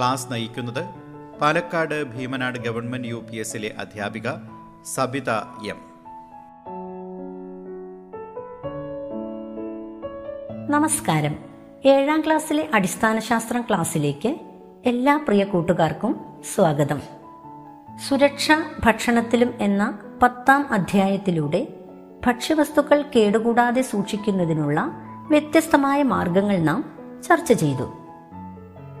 Class നയിക്കുന്നത് Palakkad Bhimanad government U P എസിലെ അധ്യാപിക സബിത എം. നമസ്കാരം. ഏഴാം ക്ലാസ്സിലെ അടിസ്ഥാന ശാസ്ത്രം ക്ലാസ്സിലേക്ക് എല്ലാ പ്രിയ കൂട്ടുകാർക്കും സ്വാഗതം. സുരക്ഷ ഭക്ഷണത്തിലും എന്ന പത്താം അധ്യായത്തിലൂടെ ഭക്ഷ്യവസ്തുക്കൾ കേടുകൂടാതെ സൂക്ഷിക്കുന്നതിനുള്ള വ്യത്യസ്തമായ മാർഗങ്ങൾ നാം ചർച്ച ചെയ്തു.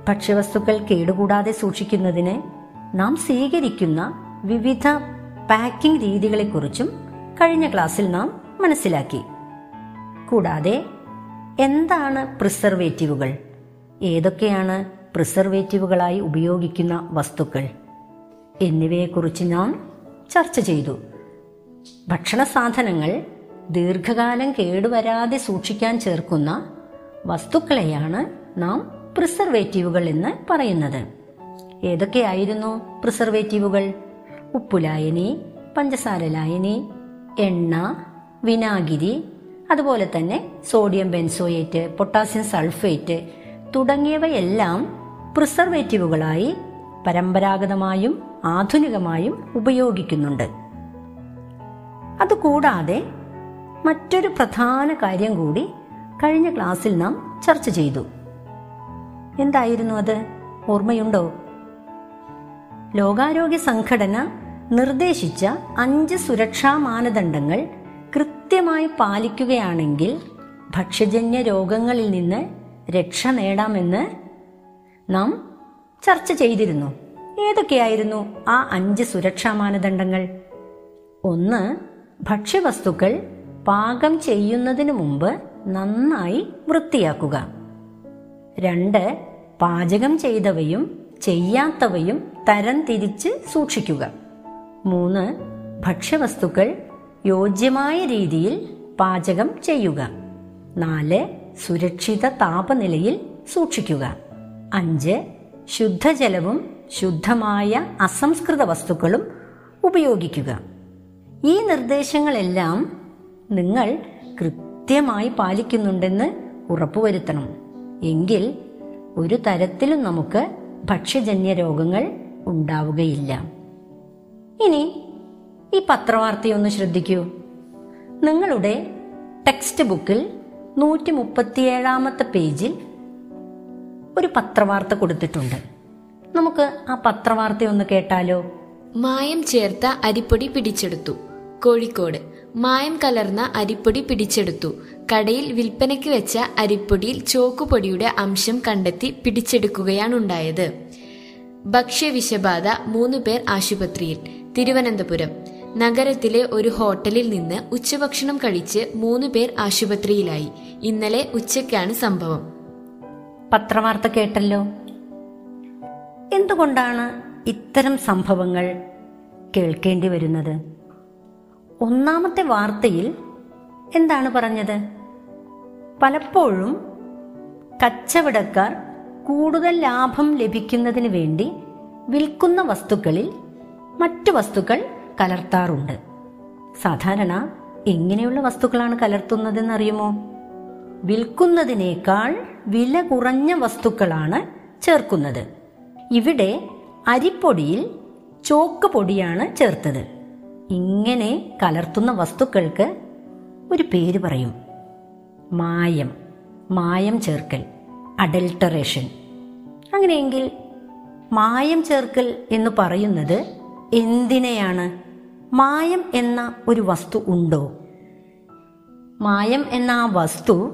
ഭക്ഷ്യവസ്തുക്കൾ കേടുകൂടാതെ സൂക്ഷിക്കുന്നതിന് നാം സ്വീകരിക്കുന്ന വിവിധ പാക്കിംഗ് രീതികളെക്കുറിച്ചും കഴിഞ്ഞ ക്ലാസ്സിൽ നാം മനസ്സിലാക്കി. കൂടാതെ എന്താണ് പ്രിസർവേറ്റീവുകൾ? ഏതൊക്കെയാണ് പ്രിസർവേറ്റീവുകളായി ഉപയോഗിക്കുന്ന വസ്തുക്കൾ? എന്നിവയെക്കുറിച്ച് നാം ചർച്ച ചെയ്തു. ഭക്ഷണ സാധനങ്ങൾ ദീർഘകാലം കേടുവരാതെ സൂക്ഷിക്കാൻ ചേർക്കുന്ന വസ്തുക്കളെയാണ് നാം പ്രിസർവേറ്റീവുകൾ എന്ന് പറയുന്നത്. ഏതൊക്കെയായിരുന്നു പ്രിസർവേറ്റീവുകൾ? ഉപ്പുലായനി പഞ്ചസാര ലായനി എണ്ണ വിനാഗിരി അതുപോലെ തന്നെ സോഡിയം ബെൻസോയേറ്റ് പൊട്ടാസ്യം സൾഫേറ്റ് തുടങ്ങിയവയെല്ലാം പ്രിസർവേറ്റീവുകളായി പരമ്പരാഗതമായും ആധുനികമായും ഉപയോഗിക്കുന്നുണ്ട്. അതുകൂടാതെ മറ്റൊരു പ്രധാന കാര്യം കൂടി കഴിഞ്ഞ ക്ലാസ്സിൽ നാം ചർച്ച ചെയ്തു. എന്തായിരുന്നു അത്? ഓർമ്മയുണ്ടോ? ലോകാരോഗ്യ സംഘടന നിർദ്ദേശിച്ച അഞ്ച് സുരക്ഷാ മാനദണ്ഡങ്ങൾ കൃത്യമായി പാലിക്കുകയാണെങ്കിൽ ഭക്ഷ്യജന്യ രോഗങ്ങളിൽ നിന്ന് രക്ഷ നേടാമെന്ന് നാം ചർച്ച ചെയ്തിരുന്നു. ഏതൊക്കെയായിരുന്നു ആ അഞ്ച് സുരക്ഷാ മാനദണ്ഡങ്ങൾ? ഒന്ന് ഭക്ഷ്യവസ്തുക്കൾ പാകം ചെയ്യുന്നതിന് മുമ്പ് നന്നായി വൃത്തിയാക്കുക. രണ്ട് പാചകം ചെയ്തവയും ചെയ്യാത്തവയും തരം തിരിച്ച് സൂക്ഷിക്കുക. മൂന്ന് ഭക്ഷ്യവസ്തുക്കൾ യോജ്യമായ രീതിയിൽ പാചകം ചെയ്യുക. നാല് സുരക്ഷിത താപനിലയിൽ സൂക്ഷിക്കുക. അഞ്ച് ശുദ്ധജലവും ശുദ്ധമായ അസംസ്കൃത വസ്തുക്കളും ഉപയോഗിക്കുക. ഈ നിർദ്ദേശങ്ങളെല്ലാം നിങ്ങൾ കൃത്യമായി പാലിക്കുന്നുണ്ടെന്ന് ഉറപ്പുവരുത്തണം. എങ്കിൽ ഒരു തരത്തിലും നമുക്ക് ഭക്ഷ്യജന്യ രോഗങ്ങൾ ഉണ്ടാവുകയില്ല. ഇനി ഈ പത്രവാർത്തയൊന്ന് ശ്രദ്ധിക്കൂ. നിങ്ങളുടെ ടെക്സ്റ്റ് ബുക്കിൽ നൂറ്റി മുപ്പത്തിയേഴാമത്തെ പേജിൽ ഒരു പത്രവാർത്ത കൊടുത്തിട്ടുണ്ട്. നമുക്ക് ആ പത്രവാർത്ത ഒന്ന് കേട്ടാലോ? മായം ചേർത്ത അരിപ്പൊടി പിടിച്ചെടുത്തു. കോഴിക്കോട്. മായം കലർന്ന അരിപ്പൊടി പിടിച്ചെടുത്തു. കടയിൽ വിൽപ്പനയ്ക്ക് വെച്ച അരിപ്പൊടിയിൽ ചോക്കുപൊടിയുടെ അംശം കണ്ടെത്തി പിടിച്ചെടുക്കുകയാണുണ്ടായത്. ഭക്ഷ്യവിഷബാധ മൂന്ന് പേർ ആശുപത്രിയിൽ. തിരുവനന്തപുരം. നഗരത്തിലെ ഒരു ഹോട്ടലിൽ നിന്ന് ഉച്ചഭക്ഷണം കഴിച്ച് മൂന്ന് പേർ ആശുപത്രിയിലായി. ഇന്നലെ ഉച്ചയ്ക്കാണ് സംഭവം. പത്രവാർത്ത കേട്ടല്ലോ? എന്തുകൊണ്ടാണ് ഇത്തരം സംഭവങ്ങൾ കേൾക്കേണ്ടി വരുന്നത്? ഒന്നാമത്തെ വാർത്തയിൽ എന്താണ് പറഞ്ഞത്? പലപ്പോഴും കച്ചവടക്കാർ കൂടുതൽ ലാഭം ലഭിക്കുന്നതിന് വേണ്ടി വിൽക്കുന്ന വസ്തുക്കളിൽ മറ്റു വസ്തുക്കൾ കലർത്താറുണ്ട്. സാധാരണ എങ്ങനെയുള്ള വസ്തുക്കളാണ് കലർത്തുന്നതെന്ന് അറിയുമോ വിൽക്കുന്നതിനേക്കാൾ വില കുറഞ്ഞ വസ്തുക്കളാണ് ചേർക്കുന്നത്. ഇവിടെ അരിപ്പൊടിയിൽ ചോക്ക് പൊടിയാണ് ചേർത്തത്. ഇങ്ങനെ കലർത്തുന്ന വസ്തുക്കൾക്ക് ഒരു പേര് പറയും. മായം മായം ചേർക്കൽ അഡൽട്ടറേഷൻ. അങ്ങനെയെങ്കിൽ മായം ചേർക്കൽ എന്ന് പറയുന്നത് എന്തിനെയാണ്? മായം എന്ന ഒരു വസ്തു ഉണ്ടോ? മായം എന്ന ആ വസ്തു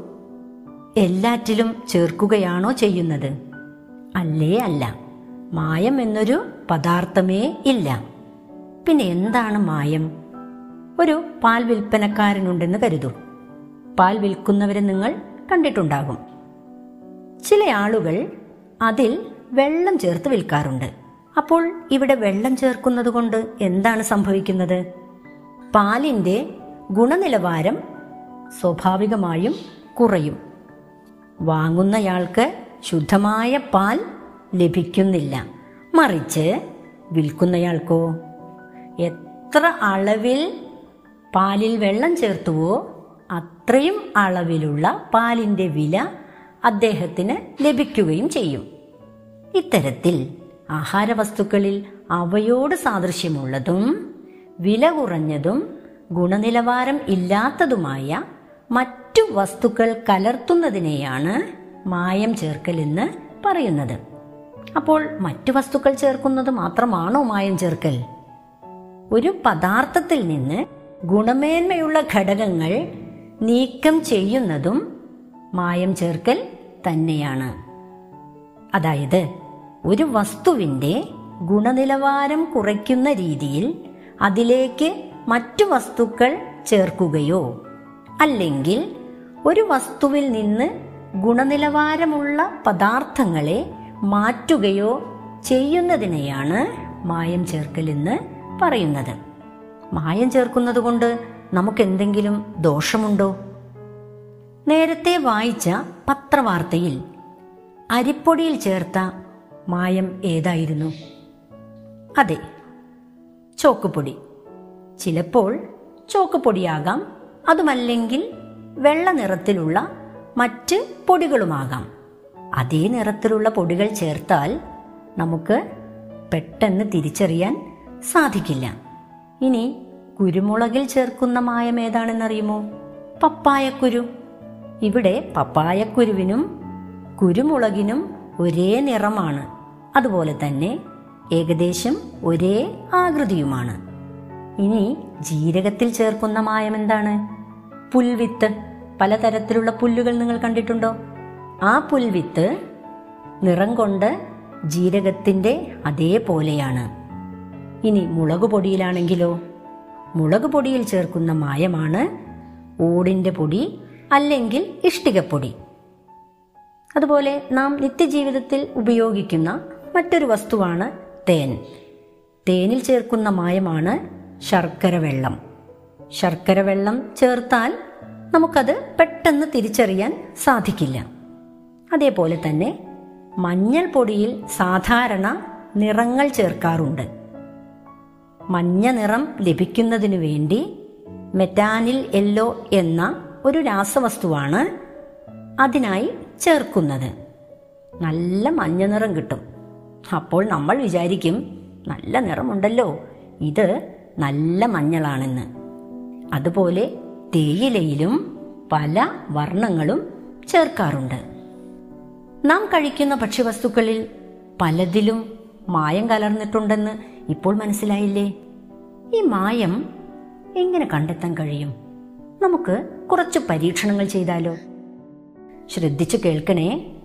എല്ലാറ്റിലും ചേർക്കുകയാണോ ചെയ്യുന്നത്? അല്ലേ അല്ല. മായം എന്നൊരു പദാർത്ഥമേ ഇല്ല. പിന്നെ എന്താണ് മായം? ഒരു പാൽ വിൽപ്പനക്കാരനുണ്ടെന്ന് കരുതൂ. പാൽ വിൽക്കുന്നവരെ നിങ്ങൾ കണ്ടിട്ടുണ്ടാകും. ചില ആളുകൾ അതിൽ വെള്ളം ചേർത്ത് വിൽക്കാറുണ്ട്. അപ്പോൾ ഇവിടെ വെള്ളം ചേർക്കുന്നത് കൊണ്ട് എന്താണ് സംഭവിക്കുന്നത്? പാലിന്റെ ഗുണനിലവാരം സ്വാഭാവികമായും കുറയും. വാങ്ങുന്നയാൾക്ക് ശുദ്ധമായ പാൽ ലഭിക്കുന്നില്ല. മറിച്ച് വിൽക്കുന്നയാൾക്കോ? എത്ര അളവിൽ പാലിൽ വെള്ളം ചേർത്തുവോ അത്രയും അളവിലുള്ള പാലിന്റെ വില അദ്ദേഹത്തിന് ലഭിക്കുകയും ചെയ്യും. ഇത്തരത്തിൽ ആഹാരവസ്തുക്കളിൽ അവയോട് സാദൃശ്യമുള്ളതും വില കുറഞ്ഞതും ഗുണനിലവാരം ഇല്ലാത്തതുമായ മറ്റു വസ്തുക്കൾ കലർത്തുന്നതിനെയാണ് മായം ചേർക്കൽ എന്ന് പറയുന്നത്. അപ്പോൾ മറ്റു വസ്തുക്കൾ ചേർക്കുന്നത് മാത്രമാണോ മായം ചേർക്കൽ? ഒരു പദാർത്ഥത്തിൽ നിന്ന് ഗുണമേന്മയുള്ള ഘടകങ്ങൾ നീക്കം ചെയ്യുന്നതും മായം ചേർക്കൽ തന്നെയാണ്. അതായത് ഒരു വസ്തുവിന്റെ ഗുണനിലവാരം കുറയ്ക്കുന്ന രീതിയിൽ അതിലേക്ക് മറ്റു വസ്തുക്കൾ ചേർക്കുകയോ അല്ലെങ്കിൽ ഒരു വസ്തുവിൽ നിന്ന് ഗുണനിലവാരമുള്ള പദാർത്ഥങ്ങളെ മാറ്റുകയോ ചെയ്യുന്നതിനെയാണ് മായം ചേർക്കൽ എന്ന് പറയുന്നത്. മായം ചേർക്കുന്നത് കൊണ്ട് നമുക്ക് എന്തെങ്കിലും ദോഷമുണ്ടോ? നേരത്തെ വായിച്ച പത്രവാർത്തയിൽ അരിപ്പൊടിയിൽ ചേർത്ത മായം ഏതായിരുന്നു? അതെ ചോക്കുപൊടി. ചിലപ്പോൾ ചോക്കുപൊടിയാകാം അതുമല്ലെങ്കിൽ വെള്ള നിറത്തിലുള്ള മറ്റ് പൊടികളുമാകാം. അതേ നിറത്തിലുള്ള പൊടികൾ ചേർത്താൽ നമുക്ക് പെട്ടെന്ന് തിരിച്ചറിയാൻ സാധിക്കില്ല. ഇനി കുരുമുളകിൽ ചേർക്കുന്ന മായം ഏതാണെന്നറിയുമോ? പപ്പായക്കുരു. ഇവിടെ പപ്പായക്കുരുവിനും കുരുമുളകിനും ഒരേ നിറമാണ്. അതുപോലെ തന്നെ ഏകദേശം ഒരേ ആകൃതിയുമാണ്. ഇനി ജീരകത്തിൽ ചേർക്കുന്ന മായം എന്താണ്? പുൽവിത്ത്. പലതരത്തിലുള്ള പുല്ലുകൾ നിങ്ങൾ കണ്ടിട്ടുണ്ടോ? ആ പുൽവിത്ത് നിറം കൊണ്ട് ജീരകത്തിന്റെ അതേപോലെയാണ്. ഇനി മുളക് പൊടിയിലാണെങ്കിലോ മുളക് പൊടിയിൽ ചേർക്കുന്ന മായമാണ് ഓടിന്റെ പൊടി അല്ലെങ്കിൽ ഇഷ്ടികപ്പൊടി. അതുപോലെ നാം നിത്യജീവിതത്തിൽ ഉപയോഗിക്കുന്ന മറ്റൊരു വസ്തുവാണ് തേൻ. തേനിൽ ചേർക്കുന്ന മായമാണ് ശർക്കര വെള്ളം. ശർക്കര വെള്ളം ചേർത്താൽ നമുക്കത് പെട്ടെന്ന് തിരിച്ചറിയാൻ സാധിക്കില്ല. അതേപോലെ തന്നെ മഞ്ഞൾ പൊടിയിൽ സാധാരണ നിറങ്ങൾ ചേർക്കാറുണ്ട്. മഞ്ഞ നിറം ലഭിക്കുന്നതിനു വേണ്ടി മെറ്റാനിൽ യെല്ലോ എന്ന ഒരു രാസവസ്തുവാണ് അതിനായി ചേർക്കുന്നത്. നല്ല മഞ്ഞ നിറം കിട്ടും. അപ്പോൾ നമ്മൾ വിചാരിക്കും നല്ല നിറമുണ്ടല്ലോ ഇത് നല്ല മഞ്ഞളാണെന്ന്. അതുപോലെ തേയിലയിലും പല വർണങ്ങളും ചേർക്കാറുണ്ട്. നാം കഴിക്കുന്ന ഭക്ഷ്യവസ്തുക്കളിൽ പലതിലും മായം കലർന്നിട്ടുണ്ടെന്ന് ഇപ്പോൾ മനസ്സിലായില്ലേ? ഈ മായം എങ്ങനെ കണ്ടെത്താൻ കഴിയും? നമുക്ക് കുറച്ച് പരീക്ഷണങ്ങൾ ചെയ്താലോ? ശ്രദ്ധിച്ചു കേൾക്കണേ.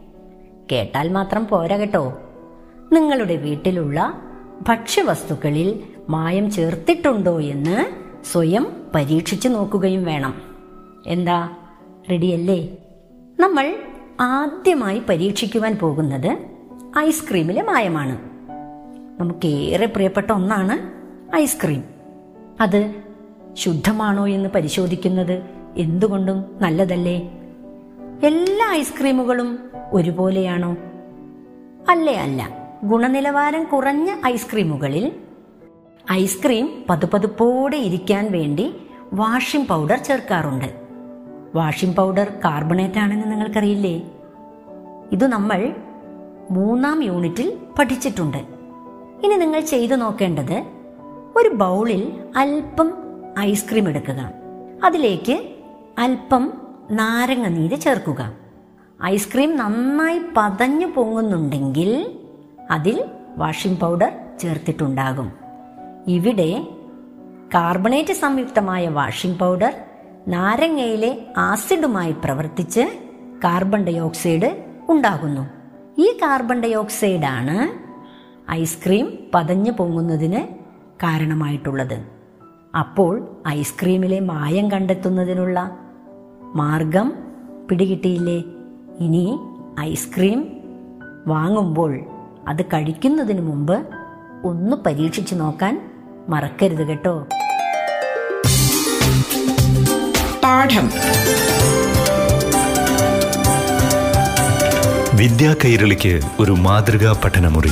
കേട്ടാൽ മാത്രം പോരാ കേട്ടോ. നിങ്ങളുടെ വീട്ടിലുള്ള ഭക്ഷ്യവസ്തുക്കളിൽ മായം ചേർത്തിട്ടുണ്ടോ എന്ന് സ്വയം പരീക്ഷിച്ചു നോക്കുകയും വേണം. എന്താ? റെഡിയല്ലേ? നമ്മൾ ആദ്യമായി പരീക്ഷിക്കുവാൻ പോകുന്നത് ഐസ്ക്രീമിലെ മായമാണ്. നമുക്കേറെ പ്രിയപ്പെട്ട ഒന്നാണ് ഐസ്ക്രീം. അത് ശുദ്ധമാണോ എന്ന് പരിശോധിക്കുന്നത് എന്തുകൊണ്ടും നല്ലതല്ലേ? എല്ലാ ഐസ്ക്രീമുകളും ഒരുപോലെയാണോ? അല്ലേ അല്ല. ഗുണനിലവാരം കുറഞ്ഞ ഐസ്ക്രീമുകളിൽ ഐസ്ക്രീം പതുപതുപ്പോടെ ഇരിക്കാൻ വേണ്ടി വാഷിംഗ് പൗഡർ ചേർക്കാറുണ്ട്. വാഷിംഗ് പൗഡർ കാർബണേറ്റ് ആണെന്ന് നിങ്ങൾക്കറിയില്ലേ? ഇത് നമ്മൾ മൂന്നാം യൂണിറ്റിൽ പഠിച്ചിട്ടുണ്ട്. ഇനി നിങ്ങൾ ചെയ്തു നോക്കേണ്ടത് ഒരു ബൗളിൽ അല്പം ഐസ്ക്രീം എടുക്കുക. അതിലേക്ക് അല്പം നാരങ്ങ നീര് ചേർക്കുക. ഐസ്ക്രീം നന്നായി പതഞ്ഞു പൊങ്ങുന്നുണ്ടെങ്കിൽ അതിൽ വാഷിംഗ് പൗഡർ ചേർത്തിട്ടുണ്ടാകും. ഇവിടെ കാർബണേറ്റ് സംയുക്തമായ വാഷിംഗ് പൗഡർ നാരങ്ങയിലെ ആസിഡുമായി പ്രവർത്തിച്ച് കാർബൺ ഡയോക്സൈഡ് ഉണ്ടാകുന്നു. ഈ കാർബൺ ഡൈ ഓക്സൈഡാണ് ഐസ്ക്രീം പതഞ്ഞു പൊങ്ങുന്നതിന് കാരണമായിട്ടുള്ളത്. അപ്പോൾ ഐസ്ക്രീമിലെ മായം കണ്ടെത്തുന്നതിനുള്ള മാർഗം പിടികിട്ടിയില്ലേ? ഇനി ഐസ്ക്രീം വാങ്ങുമ്പോൾ അത് കഴിക്കുന്നതിന് മുമ്പ് ഒന്ന് പരീക്ഷിച്ചു നോക്കാൻ മറക്കരുത് കേട്ടോ. പാഠം. വിദ്യാ കൈരളിക്ക് ഒരു മാതൃകാ പഠനമുറി.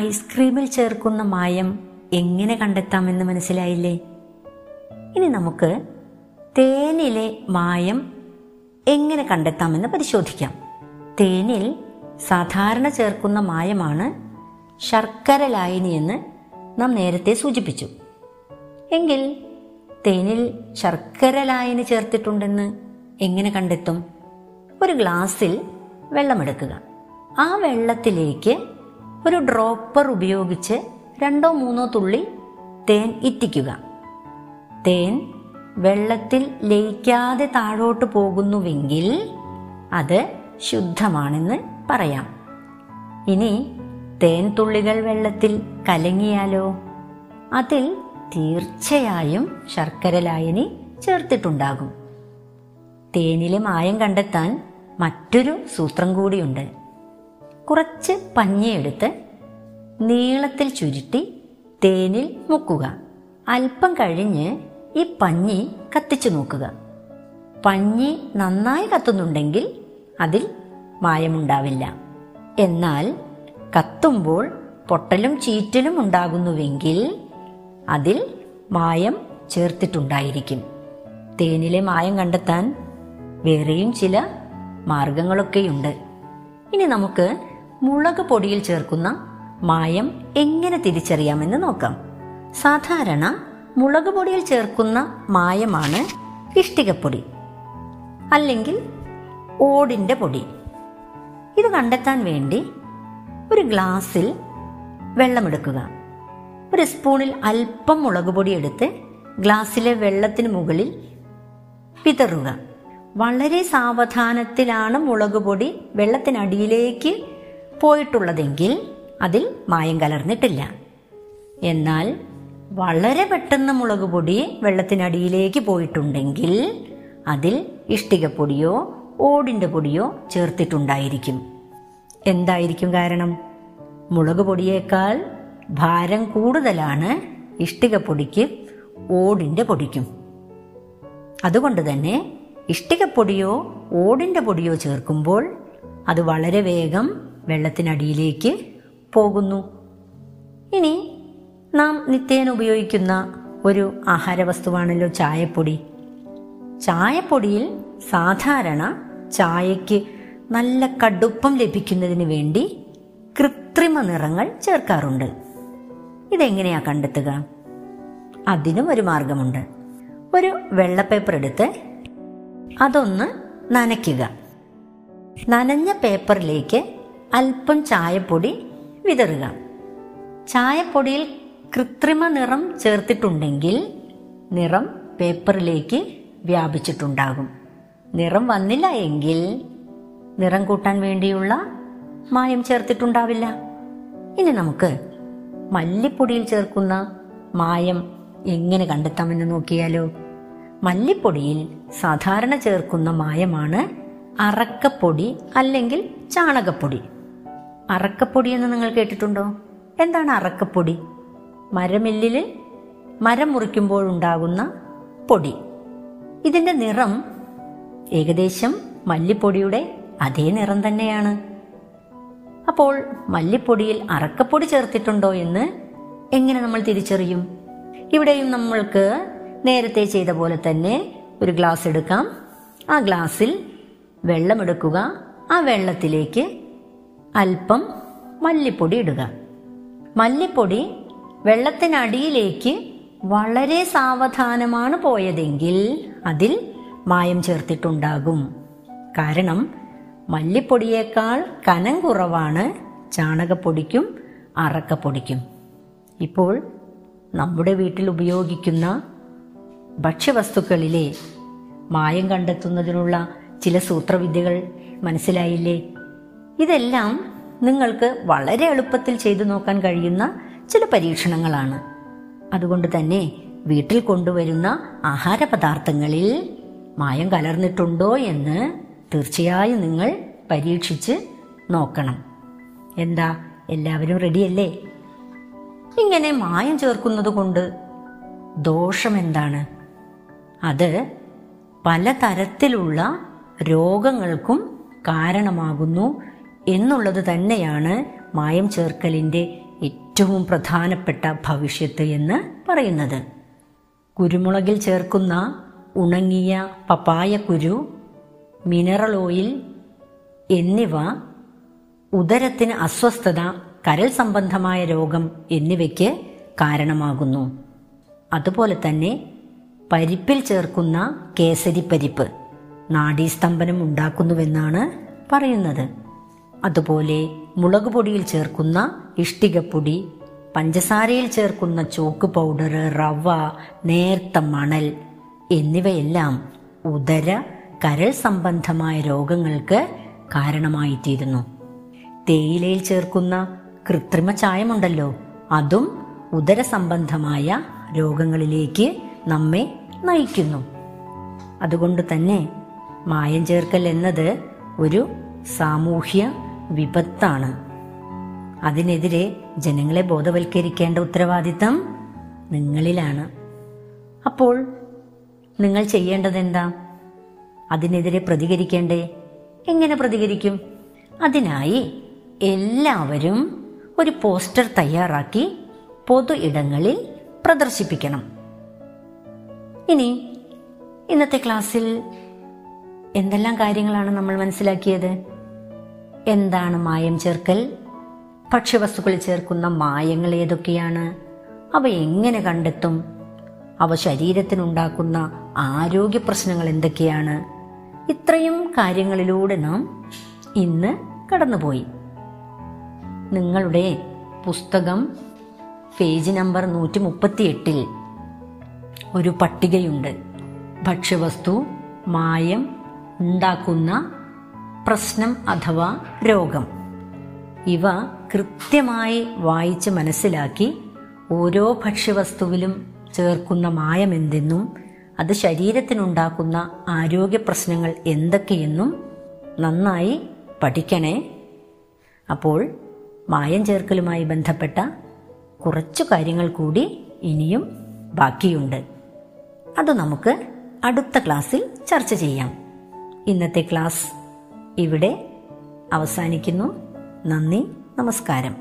ഐസ്ക്രീമിൽ ചേർക്കുന്ന മായം എങ്ങനെ കണ്ടെത്താമെന്ന് മനസ്സിലായില്ലേ? ഇനി നമുക്ക് തേനിലെ മായം എങ്ങനെ കണ്ടെത്താമെന്ന് പരിശോധിക്കാം. തേനിൽ സാധാരണ ചേർക്കുന്ന മായമാണ് ശർക്കര ലായനി എന്ന് നാം നേരത്തെ സൂചിപ്പിച്ചു. എങ്കിൽ തേനിൽ ശർക്കര ലായനി ചേർത്തിട്ടുണ്ടെന്ന് എങ്ങനെ കണ്ടെത്തും? ഒരു ഗ്ലാസ്സിൽ വെള്ളമെടുക്കുക. ആ വെള്ളത്തിലേക്ക് ഒരു ഡ്രോപ്പർ ഉപയോഗിച്ച് രണ്ടോ മൂന്നോ തുള്ളി തേൻ ഇറ്റിക്കുക. തേൻ വെള്ളത്തിൽ ലയിക്കാതെ താഴോട്ട് പോകുന്നുവെങ്കിൽ അത് ശുദ്ധമാണെന്ന് പറയാം. ഇനി തേൻ തുള്ളികൾ വെള്ളത്തിൽ കലങ്ങിയാലോ? അതിൽ തീർച്ചയായും ശർക്കര ലായനി ചേർത്തിട്ടുണ്ടാകും. തേനിലെ മായം കണ്ടെത്താൻ മറ്റൊരു സൂത്രം കൂടിയുണ്ട്. കുറച്ച് പഞ്ഞിയെടുത്ത് നീളത്തിൽ ചുരുട്ടി തേനിൽ മുക്കുക. അല്പം കഴിഞ്ഞ് ഈ പഞ്ഞി കത്തിച്ചു നോക്കുക. പഞ്ഞി നന്നായി കത്തുന്നുണ്ടെങ്കിൽ അതിൽ മായമുണ്ടാവില്ല. എന്നാൽ കത്തുമ്പോൾ പൊട്ടലും ചീറ്റലും ഉണ്ടാകുന്നുവെങ്കിൽ അതിൽ മായം ചേർത്തിട്ടുണ്ടായിരിക്കും. തേനിലെ മായം കണ്ടെത്താൻ വേറെയും ചില മാർഗങ്ങളൊക്കെയുണ്ട്. ഇനി നമുക്ക് മുളക് പൊടിയിൽ ചേർക്കുന്ന മായം എങ്ങനെ തിരിച്ചറിയാമെന്ന് നോക്കാം. സാധാരണ മുളക് പൊടിയിൽ ചേർക്കുന്ന മായമാണ് ഇഷ്ടികപ്പൊടി അല്ലെങ്കിൽ ഓടിന്റെ പൊടി. ഇത് കണ്ടെത്താൻ വേണ്ടി ഒരു ഗ്ലാസ്സിൽ വെള്ളമെടുക്കുക. ഒരു സ്പൂണിൽ അല്പം മുളക് പൊടി എടുത്ത് ഗ്ലാസ്സിലെ വെള്ളത്തിന് മുകളിൽ വിതറുക വളരെ സാവധാനത്തിലാണ് മുളക് പൊടി വെള്ളത്തിനടിയിലേക്ക് പോയിട്ടുള്ളതെങ്കിൽ അതിൽ മായം കലർന്നിട്ടില്ല. എന്നാൽ വളരെ പെട്ടെന്ന് മുളക് പൊടി വെള്ളത്തിനടിയിലേക്ക് പോയിട്ടുണ്ടെങ്കിൽ അതിൽ ഇഷ്ടികപ്പൊടിയോ ഓടിന്റെ പൊടിയോ ചേർത്തിട്ടുണ്ടായിരിക്കും. എന്തായിരിക്കും കാരണം? മുളക് പൊടിയേക്കാൾ ഭാരം കൂടുതലാണ് ഇഷ്ടികപ്പൊടിക്ക് ഓടിന്റെ പൊടിക്കും. അതുകൊണ്ട് തന്നെ ഇഷ്ടികപ്പൊടിയോ ഓടിന്റെ പൊടിയോ ചേർക്കുമ്പോൾ അത് വളരെ വേഗം വെള്ളത്തിനടിയിലേക്ക് പോകുന്നു. ഇനി നാം നിത്യേന ഉപയോഗിക്കുന്ന ഒരു ആഹാരവസ്തുവാണല്ലോ ചായപ്പൊടി. ചായപ്പൊടിയിൽ സാധാരണ ചായയ്ക്ക് നല്ല കടുപ്പം ലഭിക്കുന്നതിന് വേണ്ടി കൃത്രിമ നിറങ്ങൾ ചേർക്കാറുണ്ട്. ഇതെങ്ങനെയാ കണ്ടെത്തുക? അതിനും ഒരു മാർഗമുണ്ട്. ഒരു വെള്ളപ്പേപ്പർ എടുത്ത് അതൊന്ന് നനയ്ക്കുക. നനഞ്ഞ പേപ്പറിലേക്ക് അല്പം ചായപ്പൊടി വിതറുക. ചായപ്പൊടിയിൽ കൃത്രിമ നിറം ചേർത്തിട്ടുണ്ടെങ്കിൽ നിറം പേപ്പറിലേക്ക് വ്യാപിച്ചിട്ടുണ്ടാകും. നിറം വന്നില്ല എങ്കിൽ നിറം കൂട്ടാൻ വേണ്ടിയുള്ള മായം ചേർത്തിട്ടുണ്ടാവില്ല. ഇനി നമുക്ക് മല്ലിപ്പൊടിയിൽ ചേർക്കുന്ന മായം എങ്ങനെ കണ്ടെത്താമെന്ന് നോക്കിയാലോ? മല്ലിപ്പൊടിയിൽ സാധാരണ ചേർക്കുന്ന മായമാണ് അറക്കപ്പൊടി അല്ലെങ്കിൽ ചാണകപ്പൊടി. അറക്കപ്പൊടി എന്ന് നിങ്ങൾ കേട്ടിട്ടുണ്ടോ? എന്താണ് അറക്കപ്പൊടി? മരമില്ലിൽ മരം മുറിക്കുമ്പോഴുണ്ടാകുന്ന പൊടി. ഇതിന്റെ നിറം ഏകദേശം മല്ലിപ്പൊടിയുടെ അതേ നിറം തന്നെയാണ്. അപ്പോൾ മല്ലിപ്പൊടിയിൽ അറക്കപ്പൊടി ചേർത്തിട്ടുണ്ടോ എന്ന് എങ്ങനെ നമ്മൾ തിരിച്ചറിയും? ഇവിടെയും നമ്മൾക്ക് നേരത്തെ ചെയ്ത പോലെ തന്നെ ഒരു ഗ്ലാസ് എടുക്കാം. ആ ഗ്ലാസ്സിൽ വെള്ളമെടുക്കുക ആ വെള്ളത്തിലേക്ക് അല്പം മല്ലിപ്പൊടി ഇടുക. മല്ലിപ്പൊടി വെള്ളത്തിനടിയിലേക്ക് വളരെ സാവധാനമാണ് പോയതെങ്കിൽ അതിൽ മായം ചേർത്തിട്ടുണ്ടാകും. കാരണം മല്ലിപ്പൊടിയേക്കാൾ കനം കുറവാണ് ചാണകപ്പൊടിക്കും അറക്കപ്പൊടിക്കും. ഇപ്പോൾ നമ്മുടെ വീട്ടിൽ ഉപയോഗിക്കുന്ന ഭക്ഷ്യവസ്തുക്കളിലെ മായം കണ്ടെത്തുന്നതിനുള്ള ചില സൂത്രവിദ്യകൾ മനസ്സിലായില്ലേ? ഇതെല്ലാം നിങ്ങൾക്ക് വളരെ എളുപ്പത്തിൽ ചെയ്തു നോക്കാൻ കഴിയുന്ന ചില പരീക്ഷണങ്ങളാണ്. അതുകൊണ്ട് തന്നെ വീട്ടിൽ കൊണ്ടുവരുന്ന ആഹാര പദാർത്ഥങ്ങളിൽ മായം കലർന്നിട്ടുണ്ടോ എന്ന് തീർച്ചയായും നിങ്ങൾ പരീക്ഷിച്ച് നോക്കണം. എന്താ എല്ലാവരും റെഡിയല്ലേ? ഇങ്ങനെ മായം ചേർക്കുന്നത് കൊണ്ട് ദോഷം എന്താണ്? അത് പലതരത്തിലുള്ള രോഗങ്ങൾക്കും കാരണമാകുന്നു എന്നുള്ളത് തന്നെയാണ് മായം ചേർക്കലിന്റെ ഏറ്റവും പ്രധാനപ്പെട്ട ഭവിഷ്യത്ത് എന്ന് പറയുന്നത്. കുരുമുളകിൽ ചേർക്കുന്ന ഉണങ്ങിയ പപ്പായ കുരു മിനറൽ ഓയിൽ എന്നിവ ഉദരത്തിന് അസ്വസ്ഥത കരൽ സംബന്ധമായ രോഗം എന്നിവയ്ക്ക് കാരണമാകുന്നു. അതുപോലെ തന്നെ പരിപ്പിൽ ചേർക്കുന്ന കേസരി കേസരിപ്പരിപ്പ് നാഡീസ്തംഭനം ഉണ്ടാക്കുന്നുവെന്നാണ് പറയുന്നത്. അതുപോലെ മുളക് പൊടിയിൽ ചേർക്കുന്ന ഇഷ്ടികപ്പൊടി പഞ്ചസാരയിൽ ചേർക്കുന്ന ചോക്ക് പൗഡർ റവ നേർത്ത മണൽ എന്നിവയെല്ലാം ഉദര കരൾ സംബന്ധമായ രോഗങ്ങൾക്ക് കാരണമായിത്തീരുന്നു. തേയിലയിൽ ചേർക്കുന്ന കൃത്രിമ ചായമുണ്ടല്ലോ അതും ഉദര സംബന്ധമായ രോഗങ്ങളിലേക്ക് നമ്മെ നയിക്കുന്നു. അതുകൊണ്ട് തന്നെ മായം ചേർക്കൽ എന്നത് ഒരു സാമൂഹ്യ വിപത്താണ്. അതിനെതിരെ ജനങ്ങളെ ബോധവൽക്കരിക്കേണ്ട ഉത്തരവാദിത്തം നിങ്ങളിലാണ്. അപ്പോൾ നിങ്ങൾ ചെയ്യേണ്ടത് എന്താ അതിനെതിരെ പ്രതികരിക്കേണ്ടേ? എങ്ങനെ പ്രതികരിക്കും? അതിനായി എല്ലാവരും ഒരു പോസ്റ്റർ തയ്യാറാക്കി പൊതു ഇടങ്ങളിൽ പ്രദർശിപ്പിക്കണം. ഇനി ഇന്നത്തെ ക്ലാസ്സിൽ എന്തെല്ലാം കാര്യങ്ങളാണ് നമ്മൾ മനസ്സിലാക്കിയത്? എന്താണ് മായം ചേർക്കൽ? ഭക്ഷ്യവസ്തുക്കളിൽ ചേർക്കുന്ന മായങ്ങൾ ഏതൊക്കെയാണ്? അവ എങ്ങനെ കണ്ടെത്തും? അവ ശരീരത്തിനുണ്ടാക്കുന്ന ആരോഗ്യ പ്രശ്നങ്ങൾ എന്തൊക്കെയാണ്? ഇത്രയും കാര്യങ്ങളിലൂടെ നാം ഇന്ന് കടന്നുപോയി. നിങ്ങളുടെ പുസ്തകം പേജ് നമ്പർ നൂറ്റി മുപ്പത്തി എട്ടിൽ ഒരു പട്ടികയുണ്ട്. ഭക്ഷ്യവസ്തു മായം ഉണ്ടാക്കുന്ന പ്രശ്നം അഥവാ രോഗം. ഇവ കൃത്യമായി വായിച്ച് മനസ്സിലാക്കി ഓരോ ഭക്ഷ്യവസ്തുവിലും ചേർക്കുന്ന മായം എന്തെന്നും അത് ശരീരത്തിനുണ്ടാക്കുന്ന ആരോഗ്യ പ്രശ്നങ്ങൾ എന്തൊക്കെയെന്നും നന്നായി പഠിക്കണേ. അപ്പോൾ മായം ചേർക്കലുമായി ബന്ധപ്പെട്ട കുറച്ചു കാര്യങ്ങൾ കൂടി ഇനിയും ബാക്കിയുണ്ട്. അത് നമുക്ക് അടുത്ത ക്ലാസ്സിൽ ചർച്ച ചെയ്യാം. ഇന്നത്തെ ക്ലാസ് ഇവിടെ അവസാനിക്കുന്നു. നന്ദി നമസ്കാരം.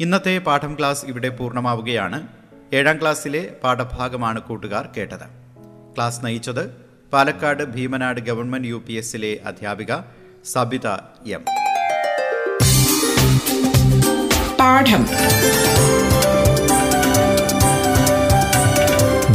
ഇന്നത്തെ പാഠം ക്ലാസ് ഇവിടെ പൂർണമാവുകയാണ്. ഏഴാം ക്ലാസ്സിലെ പാഠഭാഗമാണ് കൂട്ടുകാർ കേട്ടത്. ക്ലാസ് നയിച്ചത് Palakkad Bhimanad government U P എസിലെ അധ്യാപിക സബിത എം. പാഠം.